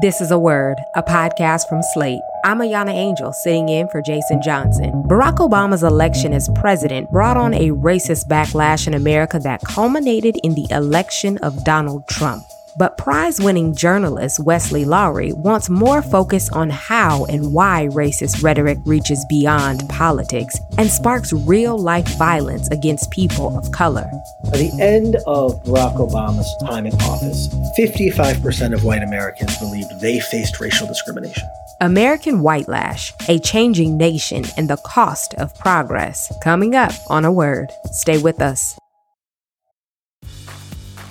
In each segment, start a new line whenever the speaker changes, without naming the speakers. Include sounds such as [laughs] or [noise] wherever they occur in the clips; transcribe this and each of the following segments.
This is a Word, a podcast from Slate. I'm Ahyiana Angel, sitting in for Jason Johnson. Barack Obama's election as president brought on a racist backlash in America that culminated in the election of Donald Trump. But prize winning journalist Wesley Lowery wants more focus on how and why racist rhetoric reaches beyond politics and sparks real life violence against people of color.
At the end of Barack Obama's time in office, 55% of white Americans believed they faced racial discrimination.
American Whitelash, a changing nation, and the cost of progress. Coming up on a word. Stay with us.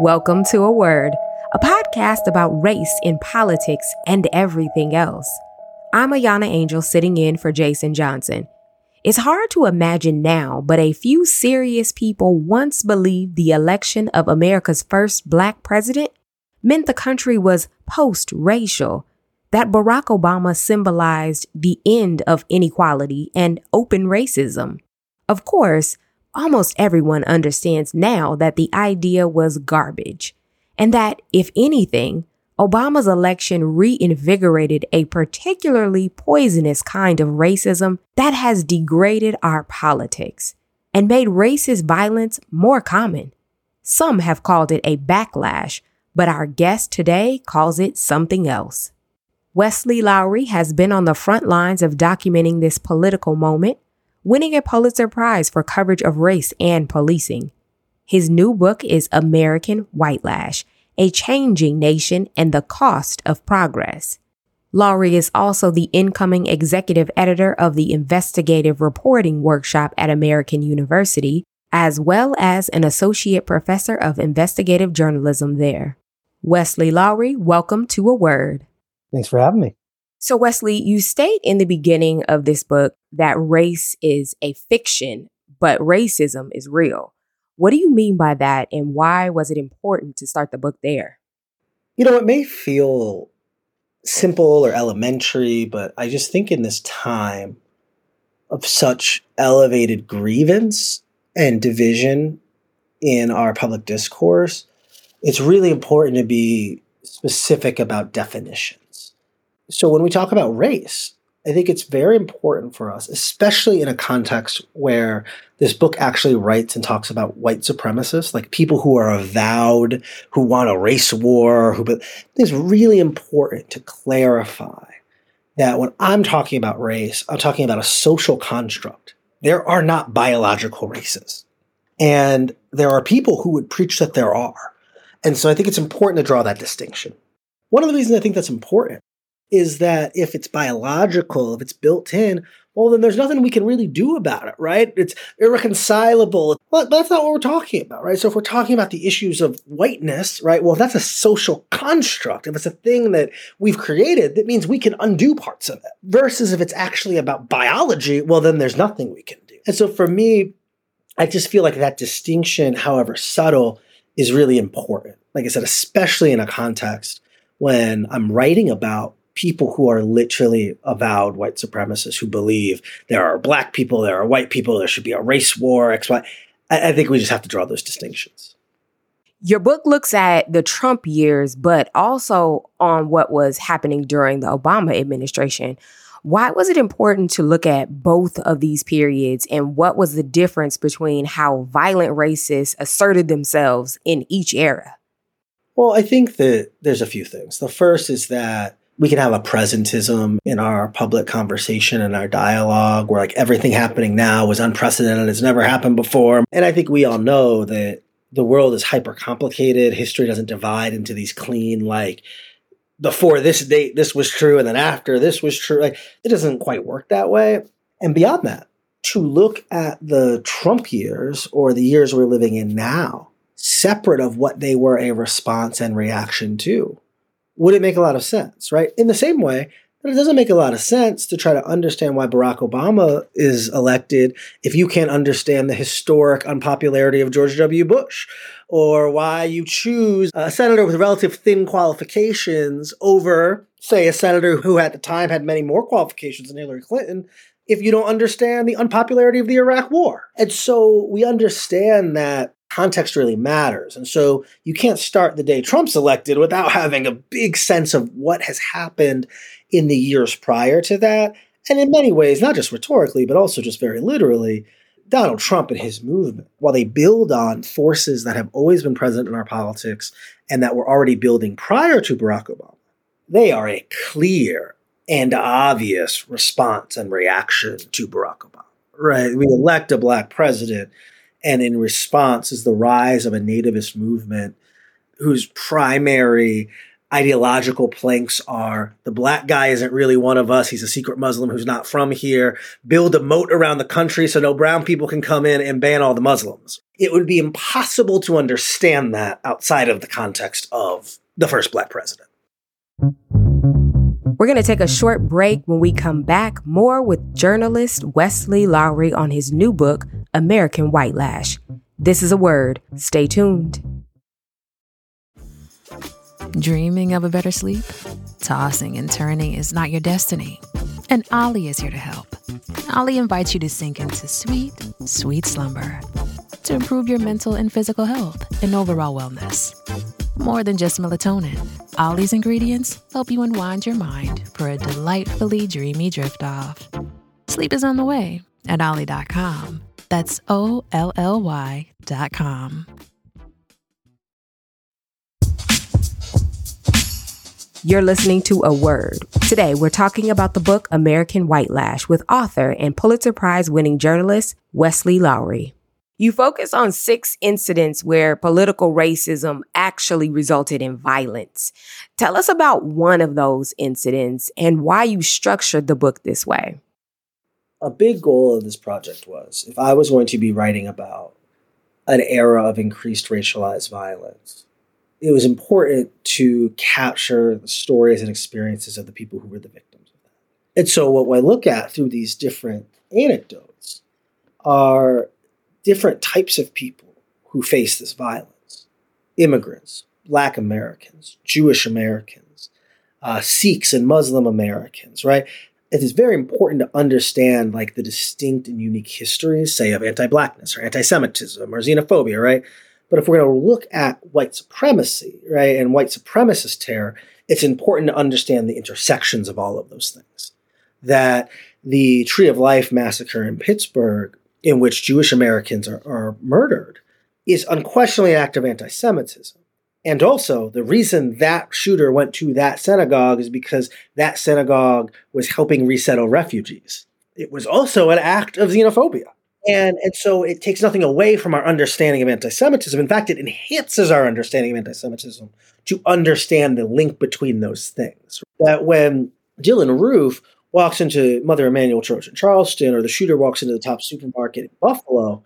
Welcome to A Word, a podcast about race in politics and everything else. I'm Ahyiana Angel sitting in for Jason Johnson. It's hard to imagine now, but a few serious people once believed the election of America's first black president meant the country was post racial, that Barack Obama symbolized the end of inequality and open racism. Of course, almost everyone understands now that the idea was garbage, and that, if anything, Obama's election reinvigorated a particularly poisonous kind of racism that has degraded our politics and made racist violence more common. Some have called it a backlash, but our guest today calls it something else. Wesley Lowery has been on the front lines of documenting this political moment winning a Pulitzer Prize for coverage of race and policing. His new book is American Whitelash, A Changing Nation and the Cost of Progress. Lowery is also the incoming executive editor of the Investigative Reporting Workshop at American University, as well as an associate professor of investigative journalism there. Wesley Lowery, welcome to A Word.
Thanks for having me.
So, Wesley, you state in the beginning of this book that race is a fiction, but racism is real. What do you mean by that, and why was it important to start the book there?
You know, it may feel simple or elementary, but I just think in this time of such elevated grievance and division in our public discourse, it's really important to be specific about definition. So when we talk about race, I think it's very important for us, especially in a context where this book actually writes and talks about white supremacists, like people who are avowed, who want a race war, who but it's really important to clarify that when I'm talking about race, I'm talking about a social construct. There are not biological races. And there are people who would preach that there are. And so I think it's important to draw that distinction. One of the reasons I think that's important is that if it's biological, if it's built in, well, then there's nothing we can really do about it, right? It's irreconcilable. But that's not what we're talking about, right? So if we're talking about the issues of whiteness, right? Well, that's a social construct. If it's a thing that we've created, that means we can undo parts of it. Versus if it's actually about biology, well, then there's nothing we can do. And so for me, I just feel like that distinction, however subtle, is really important. Like I said, especially in a context when I'm writing about people who are literally avowed white supremacists who believe there are black people, there are white people, there should be a race war, X, Y. I, I think we just have to draw those distinctions.
Your book looks at the Trump years, but also on what was happening during the Obama administration. Why was it important to look at both of these periods and what was the difference between how violent racists asserted themselves in each era?
Well, I think that there's a few things. The first is that we can have a presentism in our public conversation and our dialogue where like everything happening now is unprecedented. It's never happened before. And I think we all know that the world is hyper complicated. History doesn't divide into these clean, like, before this date, this was true, and then after this was true. Like, it doesn't quite work that way. And beyond that, to look at the Trump years or the years we're living in now separate of what they were a response and reaction to? Would it make a lot of sense, right? In the same way that it doesn't make a lot of sense to try to understand why Barack Obama is elected if you can't understand the historic unpopularity of George W. Bush, or why you choose a senator with relative thin qualifications over, say, a senator who at the time had many more qualifications than Hillary Clinton. If you don't understand the unpopularity of the Iraq War. And so we understand that context really matters. And so you can't start the day Trump's elected without having a big sense of what has happened in the years prior to that. And in many ways, not just rhetorically, but also just very literally, Donald Trump and his movement, while they build on forces that have always been present in our politics and that were already building prior to Barack Obama, they are a clear and obvious response and reaction to Barack Obama. Right? We elect a black president, and in response is the rise of a nativist movement whose primary ideological planks are the black guy isn't really one of us. He's a secret Muslim who's not from here. Build a moat around the country so no brown people can come in and ban all the Muslims. It would be impossible to understand that outside of the context of the first black president.
We're going to take a short break when we come back. More with journalist Wesley Lowery on his new book, American Whitelash. This is a word. Stay tuned.
Dreaming of a better sleep? Tossing and turning is not your destiny. And Olly is here to help. Olly invites you to sink into sweet, sweet slumber to improve your mental and physical health and overall wellness. More than just melatonin, Olly's ingredients help you unwind your mind for a delightfully dreamy drift off. Sleep is on the way at Olly.com. That's O L L Y.com.
You're listening to A Word. Today, we're talking about the book American Whitelash with author and Pulitzer Prize winning journalist Wesley Lowery. You focus on six incidents where political racism actually resulted in violence. Tell us about one of those incidents and why you structured the book this way.
A big goal of this project was if I was going to be writing about an era of increased racialized violence, it was important to capture the stories and experiences of the people who were the victims of that. And so, what I look at through these different anecdotes are different types of people who face this violence immigrants, Black Americans, Jewish Americans, uh, Sikhs, and Muslim Americans, right? It is very important to understand like the distinct and unique histories, say, of anti-blackness or anti-Semitism or xenophobia, right? But if we're going to look at white supremacy, right, and white supremacist terror, it's important to understand the intersections of all of those things. That the Tree of Life massacre in Pittsburgh, in which Jewish Americans are, are murdered, is unquestionably an act of anti Semitism. And also, the reason that shooter went to that synagogue is because that synagogue was helping resettle refugees. It was also an act of xenophobia. And, and so it takes nothing away from our understanding of anti Semitism. In fact, it enhances our understanding of anti Semitism to understand the link between those things. That when Dylann Roof walks into Mother Emanuel Church in Charleston, or the shooter walks into the top supermarket in Buffalo,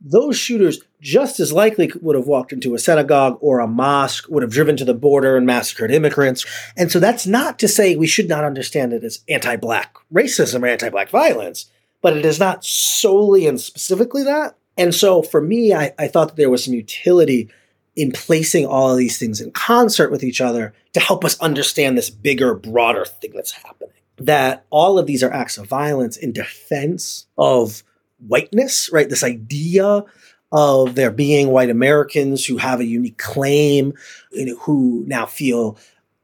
those shooters just as likely would have walked into a synagogue or a mosque, would have driven to the border and massacred immigrants. And so that's not to say we should not understand it as anti black racism or anti black violence but it is not solely and specifically that. And so for me, I, I thought that there was some utility in placing all of these things in concert with each other to help us understand this bigger, broader thing that's happening. That all of these are acts of violence in defense of whiteness, right? This idea of there being white Americans who have a unique claim, you know, who now feel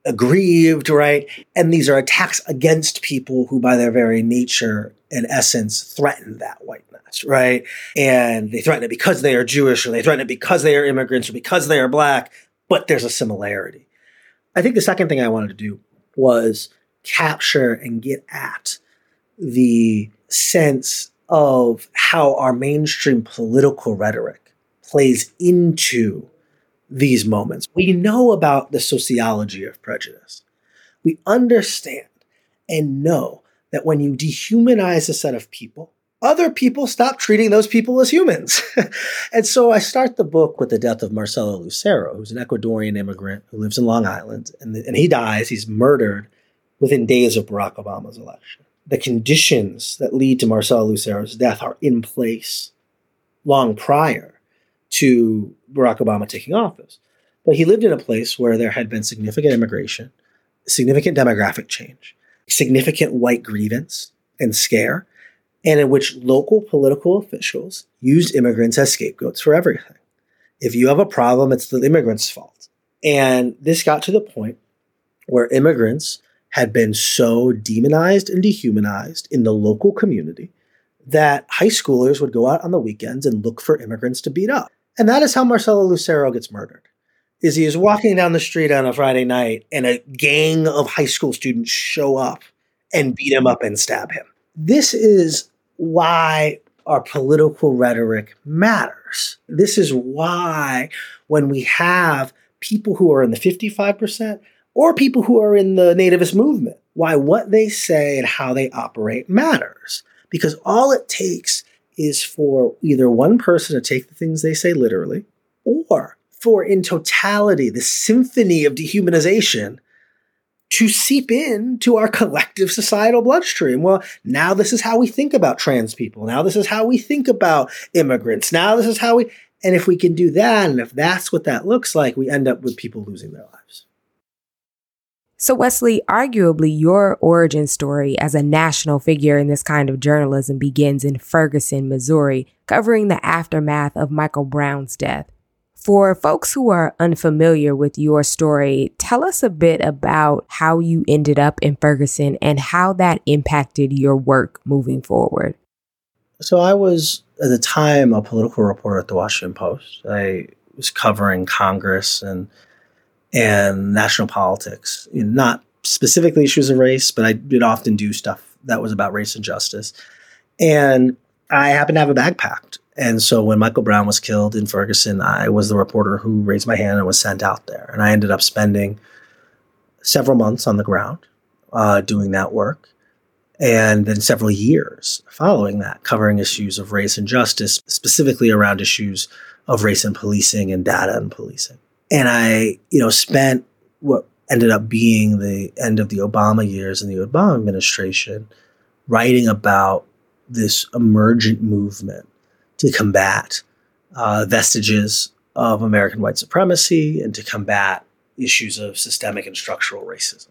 aggrieved, right? And these are attacks against people who, by their very nature and essence, threaten that whiteness, right? And they threaten it because they are Jewish, or they threaten it because they are immigrants, or because they are black, but there's a similarity. I think the second thing I wanted to do was capture and get at the sense of how our mainstream political rhetoric plays into these moments. We know about the sociology of prejudice. We understand and know that when you dehumanize a set of people, other people stop treating those people as humans. [laughs] and so I start the book with the death of Marcelo Lucero, who's an Ecuadorian immigrant who lives in Long Island. And, and he dies, he's murdered within days of Barack Obama's election. The conditions that lead to Marcelo Lucero's death are in place long prior to Barack Obama taking office. But he lived in a place where there had been significant immigration, significant demographic change, significant white grievance and scare and in which local political officials used immigrants as scapegoats for everything. If you have a problem, it's the immigrants' fault. And this got to the point where immigrants had been so demonized and dehumanized in the local community that high schoolers would go out on the weekends and look for immigrants to beat up. And that is how Marcelo Lucero gets murdered. Is he is walking down the street on a Friday night and a gang of high school students show up and beat him up and stab him. This is why our political rhetoric matters. This is why when we have people who are in the 55% or people who are in the nativist movement, why what they say and how they operate matters. Because all it takes is for either one person to take the things they say literally or for in totality the symphony of dehumanization to seep in to our collective societal bloodstream. Well, now this is how we think about trans people. Now this is how we think about immigrants. Now this is how we, and if we can do that, and if that's what that looks like, we end up with people losing their lives.
So, Wesley, arguably your origin story as a national figure in this kind of journalism begins in Ferguson, Missouri, covering the aftermath of Michael Brown's death. For folks who are unfamiliar with your story, tell us a bit about how you ended up in Ferguson and how that impacted your work moving forward.
So, I was at the time a political reporter at the Washington Post. I was covering Congress and and national politics, not specifically issues of race, but I did often do stuff that was about race and justice. And I happened to have a bag packed and so when Michael Brown was killed in Ferguson, I was the reporter who raised my hand and was sent out there. And I ended up spending several months on the ground uh, doing that work. And then several years following that, covering issues of race and justice, specifically around issues of race and policing and data and policing. And I, you know, spent what ended up being the end of the Obama years in the Obama administration writing about this emergent movement to combat uh, vestiges of American white supremacy and to combat issues of systemic and structural racism.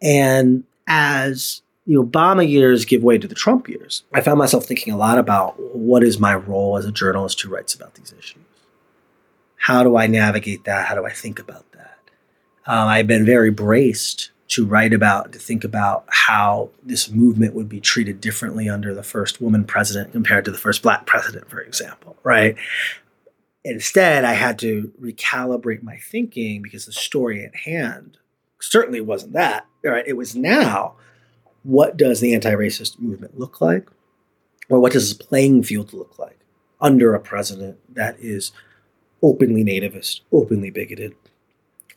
And as the Obama years give way to the Trump years, I found myself thinking a lot about what is my role as a journalist who writes about these issues? How do I navigate that? How do I think about that? Um, I've been very braced to write about, to think about how this movement would be treated differently under the first woman president compared to the first black president, for example, right? Instead, I had to recalibrate my thinking because the story at hand certainly wasn't that, right? It was now what does the anti racist movement look like? Or what does the playing field look like under a president that is openly nativist, openly bigoted,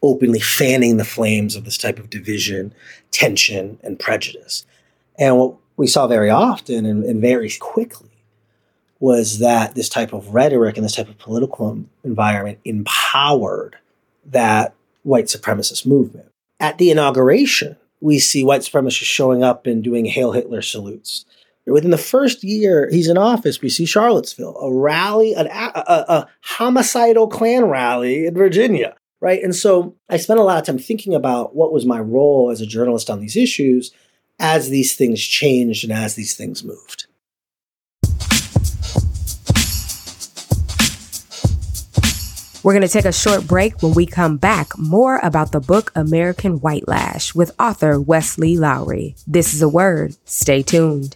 openly fanning the flames of this type of division, tension, and prejudice. And what we saw very often and, and very quickly was that this type of rhetoric and this type of political environment empowered that white supremacist movement. At the inauguration, we see white supremacists showing up and doing Heil Hitler salutes. Within the first year he's in office, we see Charlottesville, a rally, an, a, a, homicidal Klan rally in Virginia right? And so I spent a lot of time thinking about what was my role as a journalist on these issues as these things changed and as these things moved.
We're going to take a short break. When we come back, more about the book American Whitelash with author Wesley Lowery. This is a word. Stay tuned.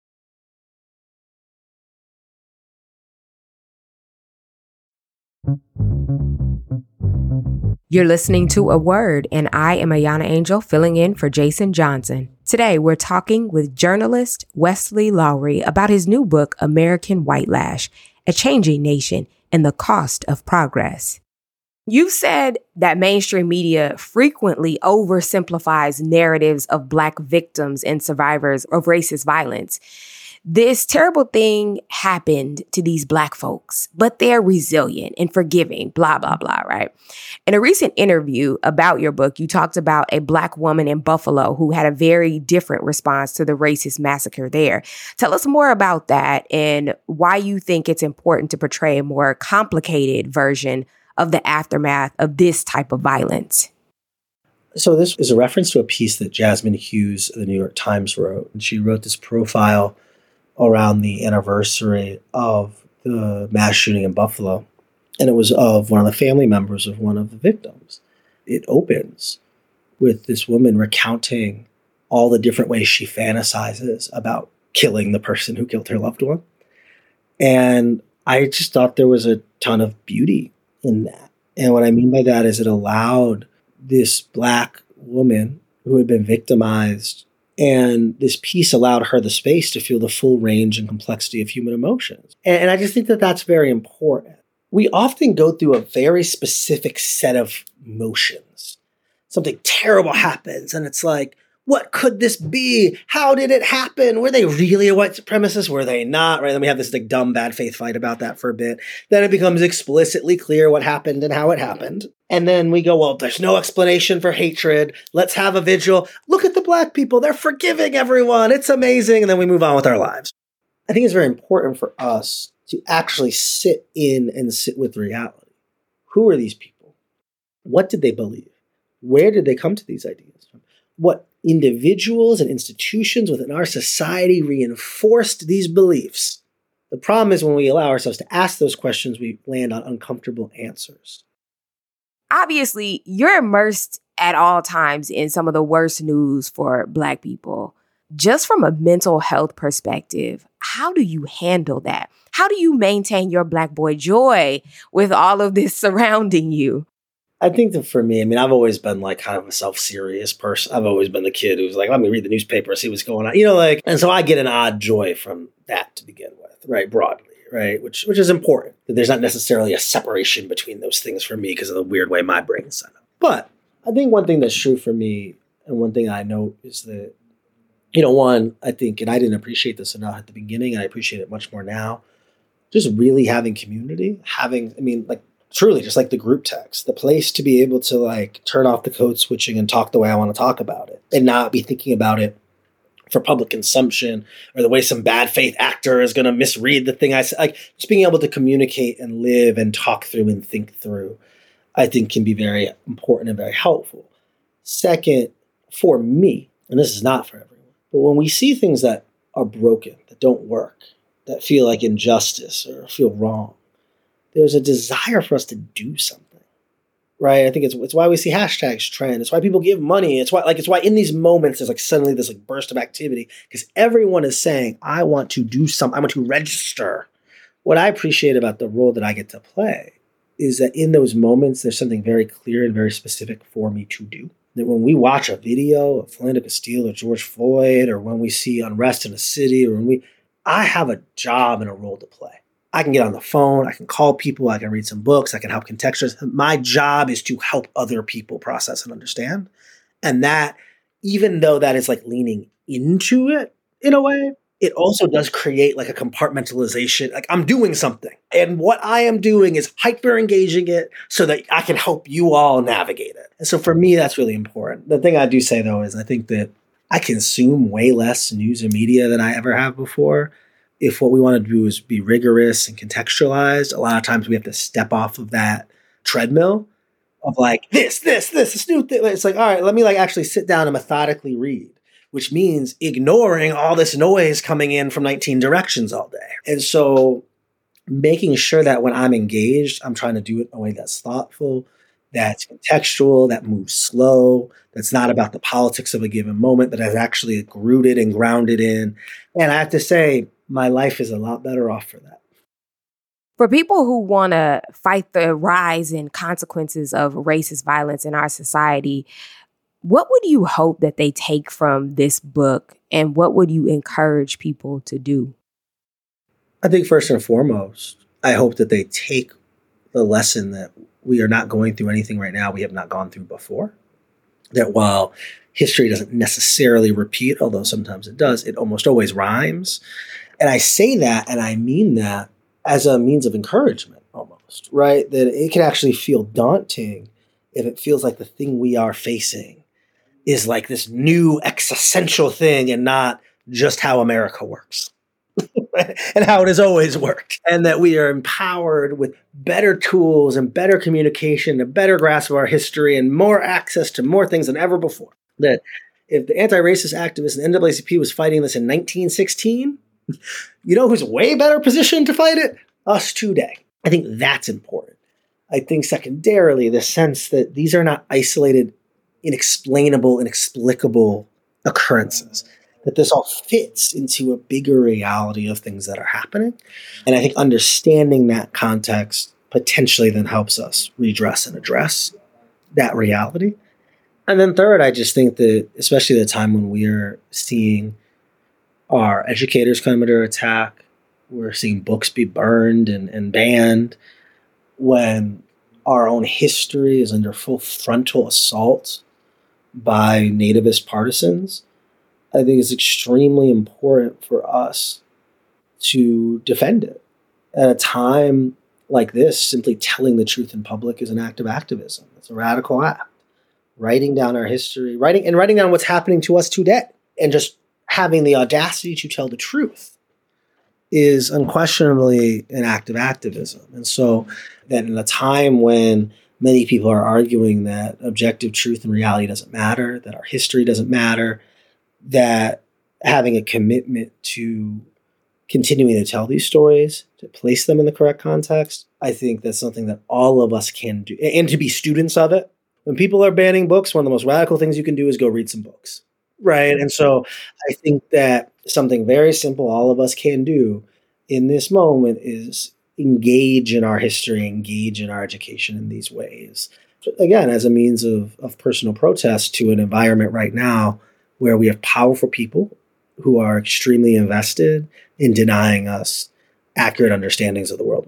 You're listening to A Word, and I am Ahyiana Angel filling in for Jason Johnson. Today, we're talking with journalist Wesley Lowery about his new book, American Whitelash A Changing Nation and the Cost of Progress. You've said that mainstream media frequently oversimplifies narratives of Black victims and survivors of racist violence this terrible thing happened to these black folks, but they're resilient and forgiving, blah, blah, blah, right? In a recent interview about your book, you talked about a black woman in Buffalo who had a very different response to the racist massacre there. Tell us more about that and why you think it's important to portray a more complicated version of the aftermath of this type of violence.
So, this is a reference to a piece that Jazmine Hughes of the New York Times wrote. She wrote this profile around the anniversary of the mass shooting in Buffalo. And it was of one of the family members of one of the victims. It opens with this woman recounting all the different ways she fantasizes about killing the person who killed her loved one. And I just thought there was a ton of beauty in that. And what I mean by that is it allowed this black woman who had been victimized and this piece allowed her the space to feel the full range and complexity of human emotions. And, I just think that that's very important. We often go through a very specific set of motions. Something terrible happens, and it's like, what could this be? How did it happen? Were they really a white supremacist? Were they not? Right? Then we have this like dumb bad faith fight about that for a bit. Then it becomes explicitly clear what happened and how it happened. And then we go, well, there's no explanation for hatred. Let's have a vigil. Look at the black people. They're forgiving everyone. It's amazing. And then we move on with our lives. I think it's very important for us to actually sit in and sit with reality. Who are these people? What did they believe? Where did they come to these ideas from? What individuals and institutions within our society reinforced these beliefs. The problem is when we allow ourselves to ask those questions, we land on uncomfortable answers.
Obviously, you're immersed at all times in some of the worst news for Black people. Just from a mental health perspective, how do you handle that? How do you maintain your Black boy joy with all of this [laughs] surrounding you?
I think that for me, I mean, I've always been like kind of a self serious person. I've always been the kid who's like, let me read the newspaper, see what's going on, you know, like, and so I get an odd joy from that to begin with, right? Broadly, right? Which which is important. That there's not necessarily a separation between those things for me because of the weird way my brain's set up. But I think one thing that's true for me, and one thing I know is that, you know, one, I think, and I didn't appreciate this enough at the beginning, and I appreciate it much more now. Just really having community, having, I mean, like truly just like the group text, the place to be able to like turn off the code switching and talk the way I want to talk about it and not be thinking about it for public consumption or the way some bad faith actor is going to misread the thing I said. Like just being able to communicate and live and talk through and think through, I think can be very important and very helpful. Second, for me, and this is not for everyone, but when we see things that are broken, that don't work, that feel like injustice or feel wrong, there's a desire for us to do something right? I think it's, it's why we see hashtags trend. It's why people give money. It's why like it's why in these moments there's like suddenly this like burst of activity because everyone is saying i want to do something i want to register. What i appreciate about the role that i get to play is that in those moments there's something very clear and very specific for me to do. That when we watch a video of Philando Castile or George Floyd, or when we see unrest in a city, or when we, I have a job and a role to play. I can get on the phone, I can call people, I can read some books, I can help contextualize. My job is to help other people process and understand. And that, even though that is like leaning into it in a way, it also does create like a compartmentalization. Like I'm doing something. And what I am doing is hyper engaging it so that I can help you all navigate it. And so for me, that's really important. The thing I do say though is I think that I consume way less news and media than I ever have before if what we want to do is be rigorous and contextualized, a lot of times we have to step off of that treadmill of like this, this, this, this new thing. It's like, all right, let me like actually sit down and methodically read, which means ignoring all this noise coming in from 19 directions all day. And so making sure that when I'm engaged, I'm trying to do it in a way that's thoughtful, that's contextual, that moves slow, that's not about the politics of a given moment, but is actually rooted and grounded in. And I have to say, my life is a lot better off for that.
For people who want to fight the rise and consequences of racist violence in our society, what would you hope that they take from this book and what would you encourage people to do?
I think first and foremost, I hope that they take the lesson that we are not going through anything right now we have not gone through before. That while history doesn't necessarily repeat, although sometimes it does, it almost always rhymes. And I say that and I mean that as a means of encouragement almost, right? That it can actually feel daunting if it feels like the thing we are facing is like this new existential thing and not just how America works. [laughs] and how it has always worked. And that we are empowered with better tools and better communication, a better grasp of our history, and more access to more things than ever before. That if the anti racist activists in NAACP was fighting this in 1916, you know who's way better positioned to fight it? Us today. I think that's important. I think secondarily, the sense that these are not isolated, inexplainable, inexplicable occurrences that this all fits into a bigger reality of things that are happening. And I think understanding that context potentially then helps us redress and address that reality. And then third, I just think that especially the time when we are seeing our educators come under attack, we're seeing books be burned and, and banned, when our own history is under full frontal assault by nativist partisans, I think it's extremely important for us to defend it. At a time like this, simply telling the truth in public is an act of activism. It's a radical act. Writing down our history, writing and writing down what's happening to us today, and just having the audacity to tell the truth is unquestionably an act of activism. And so that in a time when many people are arguing that objective truth and reality doesn't matter, that our history doesn't matter, that having a commitment to continuing to tell these stories, to place them in the correct context, I think that's something that all of us can do. And to be students of it. When people are banning books, one of the most radical things you can do is go read some books. Right. And so I think that something very simple all of us can do in this moment is engage in our history, engage in our education in these ways. Again, as a means of, of personal protest to an environment right now where we have powerful people who are extremely invested in denying us accurate understandings of the world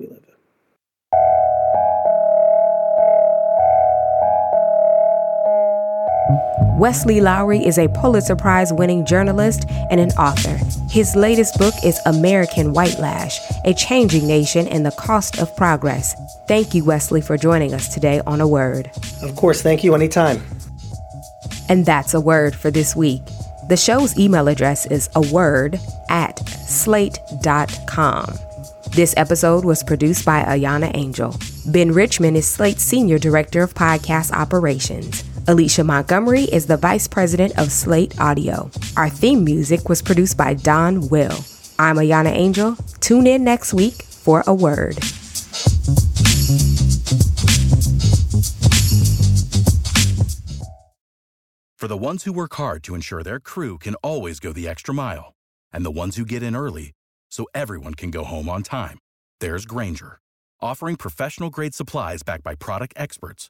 Wesley Lowery is a Pulitzer Prize winning journalist and an author. His latest book is American Whitelash A Changing Nation and the Cost of Progress. Thank you, Wesley, for joining us today on A Word.
Of course, thank you anytime.
And that's a word for this week. The show's email address is a word at slate.com. This episode was produced by Ahyiana Angel. Ben Richmond is Slate's Senior Director of Podcast Operations. Alicia Montgomery is the Vice President of Slate Audio. Our theme music was produced by Don Will. I'm Ahyiana Angel. Tune in next week for a word.
For the ones who work hard to ensure their crew can always go the extra mile, and the ones who get in early so everyone can go home on time, there's Grainger, offering professional grade supplies backed by product experts